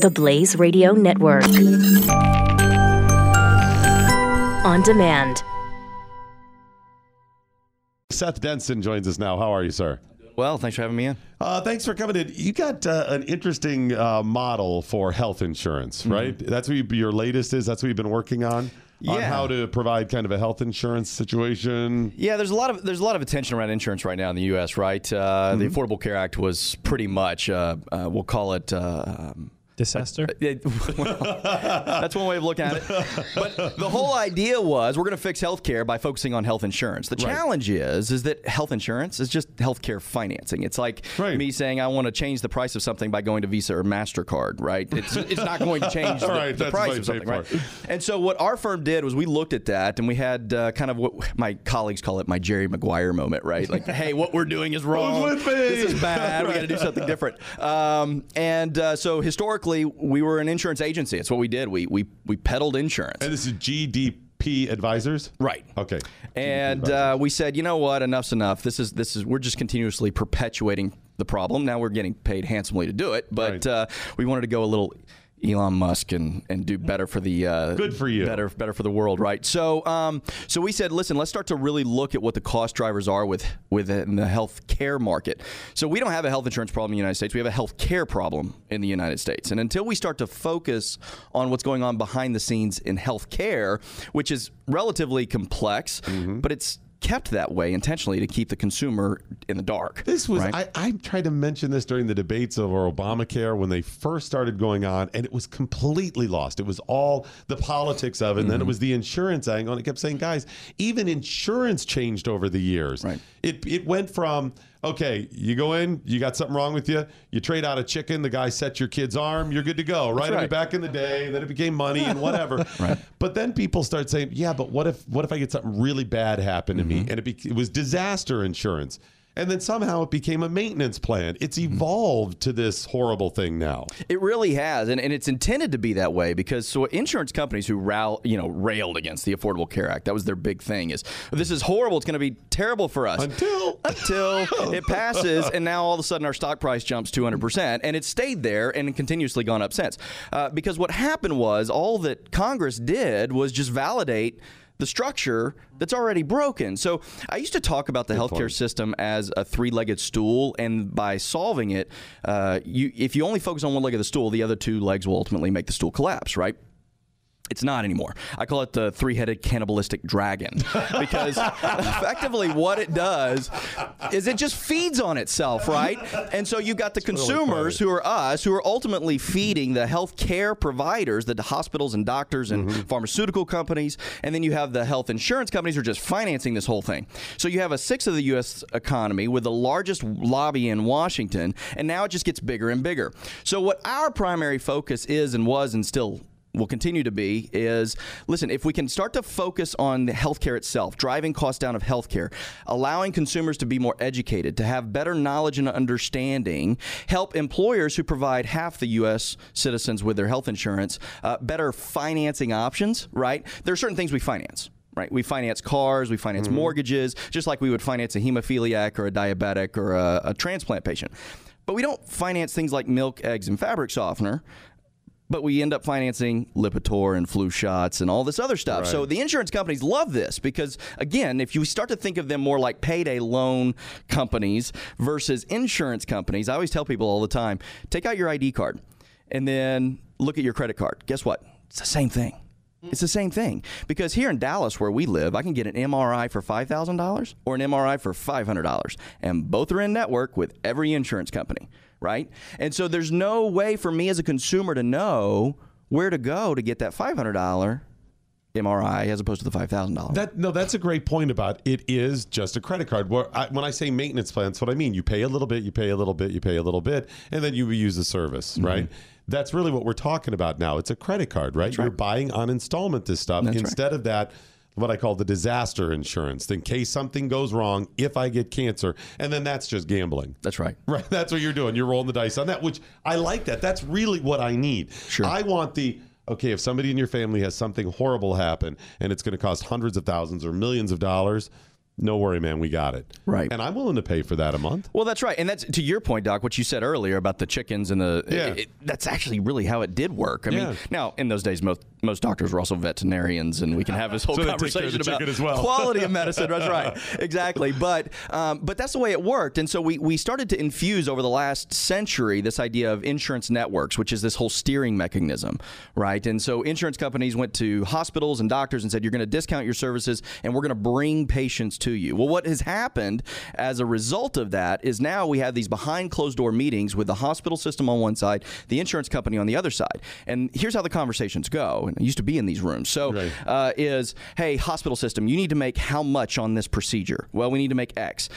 The Blaze Radio Network. On demand. Seth Denson joins us now. How are you, sir? Well, thanks for having me in. Uh, thanks for coming in. You got uh, an interesting uh, model for health insurance, Mm-hmm. right? That's what you, your latest is. That's what you've been working on. On how to provide kind of a health insurance situation. Yeah, there's a lot of there's a lot of attention around insurance right now in the U.S. Right, uh, the Affordable Care Act was pretty much uh, uh, we'll call it. Uh, um, Disaster. Yeah, well, that's one way of looking at it. But the whole idea was we're going to fix healthcare by focusing on health insurance. The challenge is is that health insurance is just healthcare financing. It's like Right. me saying I want to change the price of something by going to Visa or Mastercard, right? It's it's not going to change the, Right, the price of something, right? And so what our firm did was we looked at that and we had uh, kind of what my colleagues call it my Jerry Maguire moment, right? Like, hey, what we're doing is wrong. with me? This is bad. We got to do something different. Um, and uh, so historically, we were an insurance agency. That's what we did. We we we peddled insurance. And this is GDP Advisors? Right. Okay. And uh, we said, you know what? Enough's enough. This is this is we're just continuously perpetuating the problem. Now we're getting paid handsomely to do it, but Right. uh, we wanted to go a little. Elon Musk and, and do better for the uh, Good for you. better better for the world right so um, so we said listen let's start to really look at what the cost drivers are with within the health care market so we don't have a health insurance problem in the United States we have a health care problem in the United States and until we start to focus on what's going on behind the scenes in health care which is relatively complex Mm-hmm. but it's kept that way intentionally to keep the consumer in the dark This was right? I, I tried to mention this during the debates over Obamacare when they first started going on, and it was completely lost. It was all the politics of it, and then it Mm-hmm. was the insurance angle. And it kept saying, guys, even insurance changed over the years. Right. It it went from okay, you go in, you got something wrong with you, you trade out a chicken, the guy sets your kid's arm, you're good to go. Right? I mean, back in the day, then it became money and whatever. Right. But then people start saying, yeah, but what if what if I get something really bad happen to Mm-hmm. me? And it, be, it was disaster insurance. And then somehow it became a maintenance plan. It's Mm-hmm. evolved to this horrible thing now. It really has, and, and it's intended to be that way because so insurance companies who ral, you know railed against the Affordable Care Act, that was their big thing. Is this is horrible? It's going to be terrible for us Until until it passes, and now all of a sudden our stock price jumps 200 percent, and it's stayed there and continuously gone up since. Uh, because what happened was all that Congress did was just validate the structure that's already broken. So I used to talk about the healthcare point. system as a three-legged stool, and by solving it, uh, you if you only focus on one leg of the stool, the other two legs will ultimately make the stool collapse, right? It's not anymore. I call it the three-headed cannibalistic dragon because effectively what it does is it just feeds on itself, right? And so you've got the consumers funny. who are us who are ultimately feeding the health care providers, the hospitals and doctors and mm-hmm. pharmaceutical companies, and then you have the health insurance companies who are just financing this whole thing. So you have a sixth of the U.S. economy with the largest lobby in Washington, and now it just gets bigger and bigger. So what our primary focus is and was and still will continue to be is listen, if we can start to focus on the healthcare itself, driving costs down of healthcare, allowing consumers to be more educated, to have better knowledge and understanding, help employers who provide half the U.S. citizens with their health insurance uh, better financing options, right? There are certain things we finance. Right, we finance cars, we finance mortgages, just like we would finance a hemophiliac or a diabetic or a, a transplant patient. But we don't finance things like milk, eggs, and fabric softener but we end up financing Lipitor and flu shots and all this other stuff. So the insurance companies love this because, again, if you start to think of them more like payday loan companies versus insurance companies, I always tell people all the time take out your ID card and then look at your credit card. Guess what? It's the same thing. It's the same thing because here in Dallas, where we live, I can get an MRI for five thousand dollars or an MRI for five hundred dollars, and both are in network with every insurance company, right? And so there's no way for me as a consumer to know where to go to get that five hundred dollar MRI as opposed to the five thousand dollars. That no, that's a great point about it is just a credit card. Where I, when I say maintenance plan, that's what I mean. You pay a little bit, you pay a little bit, you pay a little bit, and then you use the service, Mm-hmm. right? That's really what we're talking about now. It's a credit card, right? You're buying on installment this stuff That's right. instead of that. What I call the disaster insurance, in case something goes wrong, if I get cancer, and then that's just gambling. That's right. Right. That's what you're doing. You're rolling the dice on that, which I like that. That's really what I need. Sure. I want the okay, if somebody in your family has something horrible happen and it's going to cost hundreds of thousands or millions of dollars, no worry, man, we got it. Right. And I'm willing to pay for that a month. Well, that's right, and that's to your point, Doc. What you said earlier about the chickens and the Yeah. it- that's actually really how it did work. I Yeah. mean, now in those days, most most doctors were also veterinarians, and we can have this whole So they take care of conversation about chicken as well. quality of medicine. That's right, exactly. But um, but that's the way it worked, and so we we started to infuse over the last century this idea of insurance networks, which is this whole steering mechanism, right? And so insurance companies went to hospitals and doctors and said, "You're going to discount your services, and we're going to bring patients to you." Well, what has happened as a result of that is now we have these behind closed door meetings with the hospital system on one side, the insurance company on the other side, and here's how the conversations go. And I used to be in these rooms, so Right. uh, is hey, hospital system, you need to make how much on this procedure? Well, we need to make X.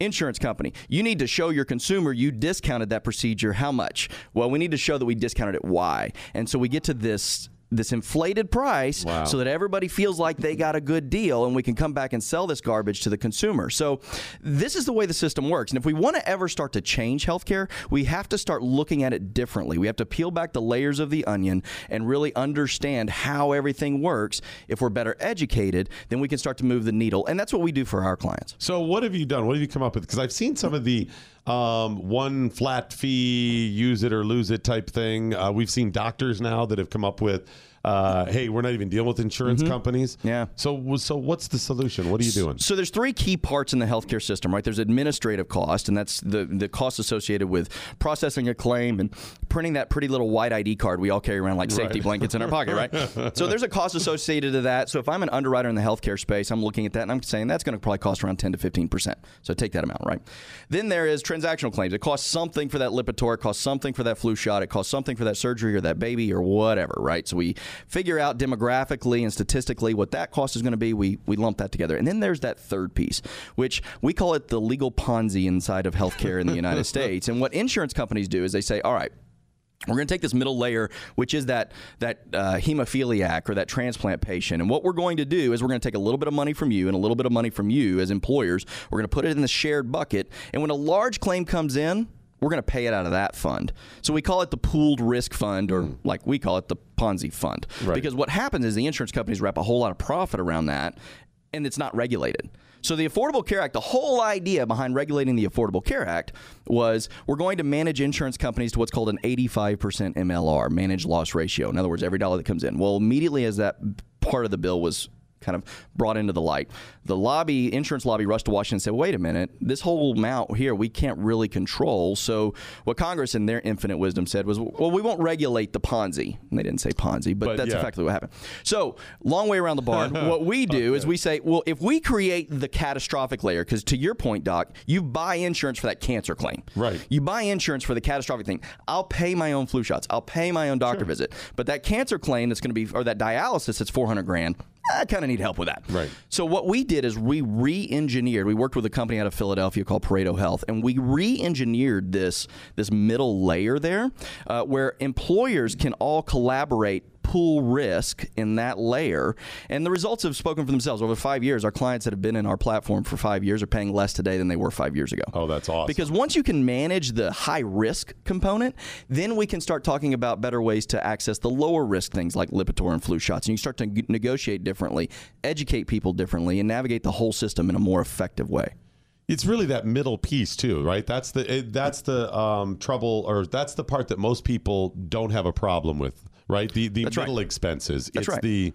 Insurance company, you need to show your consumer you discounted that procedure how much? Well, we need to show that we discounted it why And so we get to this this inflated price Wow. so that everybody feels like they got a good deal and we can come back and sell this garbage to the consumer. So this is the way the system works. And if we want to ever start to change healthcare, we have to start looking at it differently. We have to peel back the layers of the onion and really understand how everything works. If we're better educated, then we can start to move the needle. And that's what we do for our clients. So what have you done? What have you come up with? Because I've seen some of the um, one flat fee, use it or lose it type thing. Uh, we've seen doctors now that have come up with, uh, hey, we're not even dealing with insurance companies. Mm-hmm. Yeah. So so what's the solution? What are you doing? So there's three key parts in the healthcare system, right? There's administrative cost, and that's the the cost associated with processing a claim and printing that pretty little white ID card we all carry around like safety Right. blankets in our pocket, right? so there's a cost associated to that. So if I'm an underwriter in the healthcare space, I'm looking at that and I'm saying that's going to probably cost around 10 to 15 percent. So take that amount, right? Then there is transactional claims. It costs something for that Lipitor, it costs something for that flu shot, it costs something for that surgery or that baby or whatever, right? So we figure out demographically and statistically what that cost is going to be. We we lump that together, and then there's that third piece, which we call it the legal Ponzi inside of healthcare in the United States. And what insurance companies do is they say, all right. We're going to take this middle layer, which is that that uh, hemophiliac or that transplant patient, and what we're going to do is we're going to take a little bit of money from you and a little bit of money from you as employers. We're going to put it in the shared bucket, and when a large claim comes in, we're going to pay it out of that fund. So we call it the pooled risk fund, or mm. like we call it the Ponzi fund, Right. because what happens is the insurance companies wrap a whole lot of profit around that, and it's not regulated. So the Affordable Care Act, the whole idea behind regulating the Affordable Care Act was we're going to manage insurance companies to what's called an 85% MLR, managed loss ratio. In other words, every dollar that comes in. Well, immediately as that part of the bill was kind of brought into the light. The lobby, insurance lobby, rushed to Washington and said, wait a minute, this whole amount here we can't really control. So what Congress, in their infinite wisdom, said was, well, we won't regulate the Ponzi. And they didn't say Ponzi, but, But, that's yeah. effectively what happened. So long way around the barn. what we do is we say, well, if we create the catastrophic layer, because to your point, Doc, you buy insurance for that cancer claim. Right. You buy insurance for the catastrophic thing. I'll pay my own flu shots. I'll pay my own doctor visit. But that cancer claim that's going to be, or that dialysis that's 400 grand, I kind of need help with that. Right. So what we did is we re-engineered. We worked with a company out of Philadelphia called Pareto Health, and we re-engineered this this middle layer there, uh, where employers can all collaborate. Pool risk in that layer, and the results have spoken for themselves. Over five years, our clients that have been in our platform for five years are paying less today than they were five years ago. Oh, that's awesome. Because once you can manage the high risk component, then we can start talking about better ways to access the lower risk things like Lipitor and flu shots. And you start to negotiate differently, educate people differently, and navigate the whole system in a more effective way. It's really that middle piece too, right? That's the it, that's the um, trouble, or that's the part that most people don't have a problem with, right? The the right. middle expenses. That's it's right. the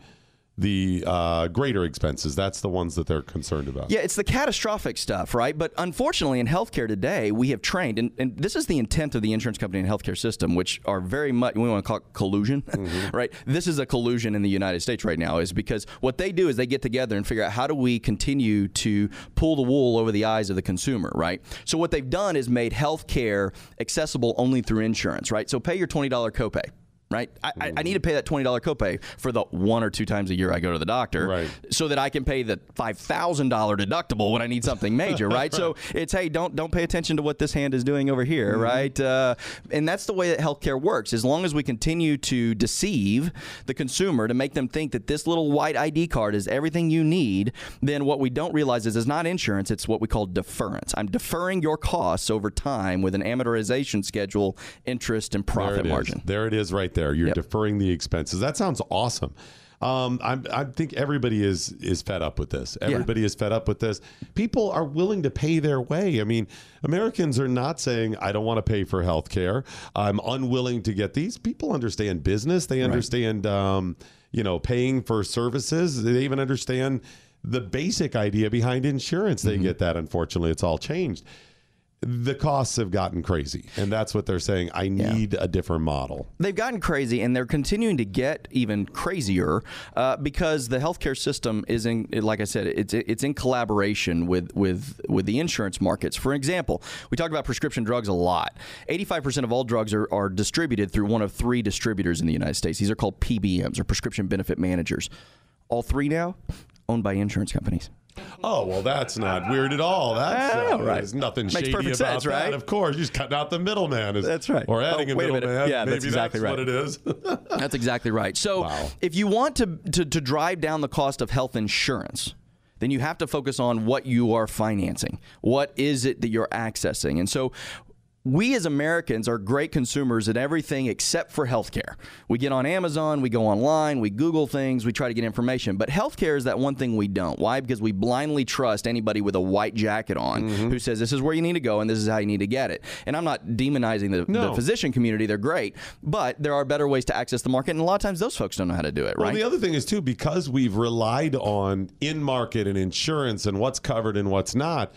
the uh, greater expenses. That's the ones that they're concerned about. Yeah, it's the catastrophic stuff, right? But unfortunately, in healthcare today, we have trained, and, and this is the intent of the insurance company and healthcare system, which are very much, we want to call it collusion, right? This is a collusion in the United States right now, is because what they do is they get together and figure out how do we continue to pull the wool over the eyes of the consumer, right? So what they've done is made healthcare accessible only through insurance, right? So pay your $20 copay. Right, I, I- I need to pay that twenty dollar copay for the one or two times a year I go to the doctor, Right. so that I can pay the five thousand dollar deductible when I need something major, right? So it's hey, don't don't pay attention to what this hand is doing over here, right? Uh, and that's the way that healthcare works. As long as we continue to deceive the consumer to make them think that this little white ID card is everything you need, then what we don't realize is it's not insurance; it's what we call deference. I'm deferring your costs over time with an amortization schedule, interest, and profit it is. margin. There it is, right there. You're Yep. deferring the expenses. That sounds awesome. Um, I'm, I think everybody is is fed up with this. Everybody is fed up with this. People are willing to pay their way. I mean, Americans are not saying I don't want to pay for health care. I'm unwilling to get these. People understand business. They understand, um, you know, paying for services. They even understand the basic idea behind insurance. They get that. Unfortunately, it's all changed. The costs have gotten crazy, and that's what they're saying. I need a different model. They've gotten crazy, and they're continuing to get even crazier uh, because the healthcare system is in, like I said, it's it's in collaboration with with with the insurance markets. For example, we talk about prescription drugs a lot. Eighty-five percent of all drugs are, are distributed through one of three distributors in the United States. These are called PBMs or prescription benefit managers. All three now owned by insurance companies. Oh well, that's not weird at all. That's Oh, uh, right. There's nothing Makes shady about sense, that. right? Of course, you're just cutting out the middleman. Is- That's right. Or adding Oh, a middleman. Yeah, Maybe that's exactly what right. it is. That's exactly right. So, Wow. if you want to, to to drive down the cost of health insurance, then you have to focus on what you are financing. What is it that you're accessing? And so we as Americans are great consumers at everything except for healthcare. We get on Amazon, we go online, we Google things, we try to get information. But healthcare is that one thing we don't. Why? Because we blindly trust anybody with a white jacket on mm-hmm. who says this is where you need to go and this is how you need to get it. And I'm not demonizing the, the physician community, they're great. But there are better ways to access the market. And a lot of times those folks don't know how to do it, Well, right? the other thing is too because we've relied on in market and insurance and what's covered and what's not.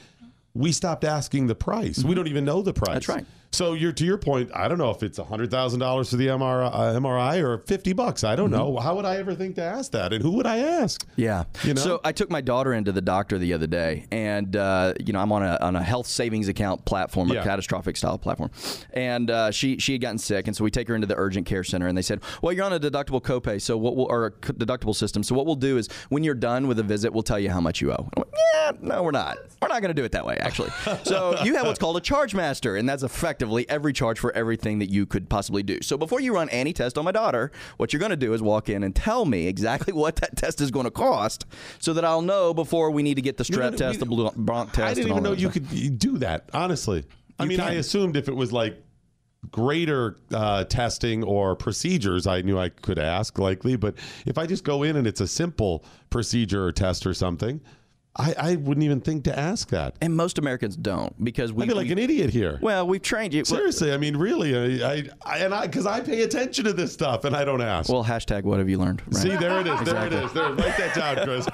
We stopped asking the price. We don't even know the price. Mm-hmm. That's right. So you're to your point. I don't know if it's hundred thousand dollars for the MRI, uh, MRI or fifty bucks. I don't know. How would I ever think to ask that? And who would I ask? Mm-hmm. Yeah. You know? So I took my daughter into the doctor the other day, and uh, you know I'm on a on a health savings account platform, a Yeah. catastrophic style platform, and uh, she she had gotten sick, and so we take her into the urgent care center, and they said, well, you're on a deductible copay, so what we'll, or deductible system. So what we'll do is when you're done with a visit, we'll tell you how much you owe. Went, yeah, no, we're not. We're not going to do it that way, actually. so you have what's called a charge master, and that's effectively every charge for everything that you could possibly do. So before you run any test on my daughter, what you're going to do is walk in and tell me exactly what that test is going to cost, so that I'll know before we need to get the strep test, we- the bronch test. I didn't and all even know you stuff. could do that. Honestly, I You mean, I assumed if it was like greater uh, testing or procedures, I knew I could ask likely. But if I just go in and it's a simple procedure or test or something, I, I wouldn't even think to ask that. And most Americans don't because we. I'd be like an idiot here. well, we've trained you. Seriously, I mean, really, I, I, I and I because I pay attention to this stuff and I don't ask. Well, hashtag what have you learned? Right? See, there it is. There it is. There, write that down, Chris.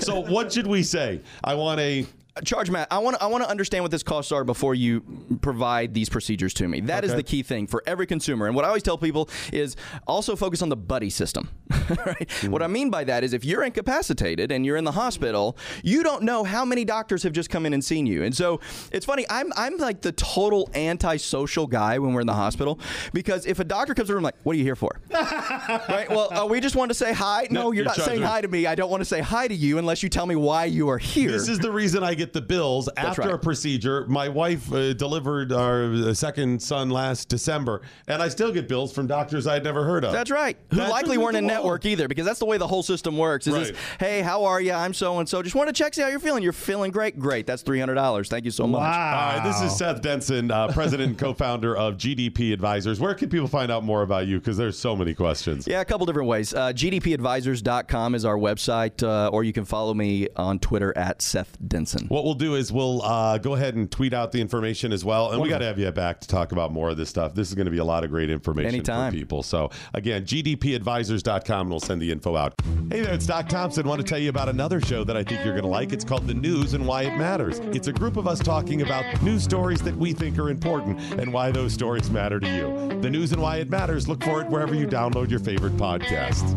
so, what should we say? I want a charge Matt. I want to I want to understand what this costs are before you provide these procedures to me. That is Okay. the key thing for every consumer. And what I always tell people is also focus on the buddy system. right? What I mean by that is if you're incapacitated and you're in the hospital, you don't know how many doctors have just come in and seen you. And so it's funny. I'm I'm like the total antisocial guy when we're in the hospital because if a doctor comes to the room like, what are you here for? right? Well, uh, we just want to say hi. No, No, you're you're not saying hi to me. I don't want to say hi to you unless you tell me why you are here. This is the reason I get the bills after right. a procedure. My wife uh, delivered our uh, second son last December, and I still get bills from doctors I'd never heard of. That's right. Who That's likely weren't in law- network either, because that's the way the whole system works. Is Right. this, hey, how are you? I'm so and so. Just want to check, see how you're feeling. You're feeling great. Great. That's three hundred dollars. Thank you so much. Wow. All right, this is Seth Denson, uh, president and co-founder of GDP Advisors. Where can people find out more about you? Because there's so many questions. Yeah, a couple different ways. Uh, GDPadvisors.com is our website, uh, or you can follow me on Twitter at Seth Denson. What we'll do is we'll uh, go ahead and tweet out the information as well, and we got to have you back to talk about more of this stuff. This is going to be a lot of great information Anytime. for people. So again, GDPadvisors.com, and we'll send the info out. Hey there, it's Doc Thompson. want to tell you about another show that I think you're going to like. It's called The News and Why It Matters. It's a group of us talking about news stories that we think are important and why those stories matter to you. The News and Why It Matters. Look for it wherever you download your favorite podcast.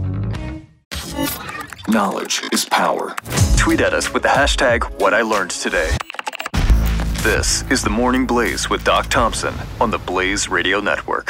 Knowledge is power. Tweet at us with the hashtag What I Learned Today. This is the Morning Blaze with Doc Thompson on the Blaze Radio Network.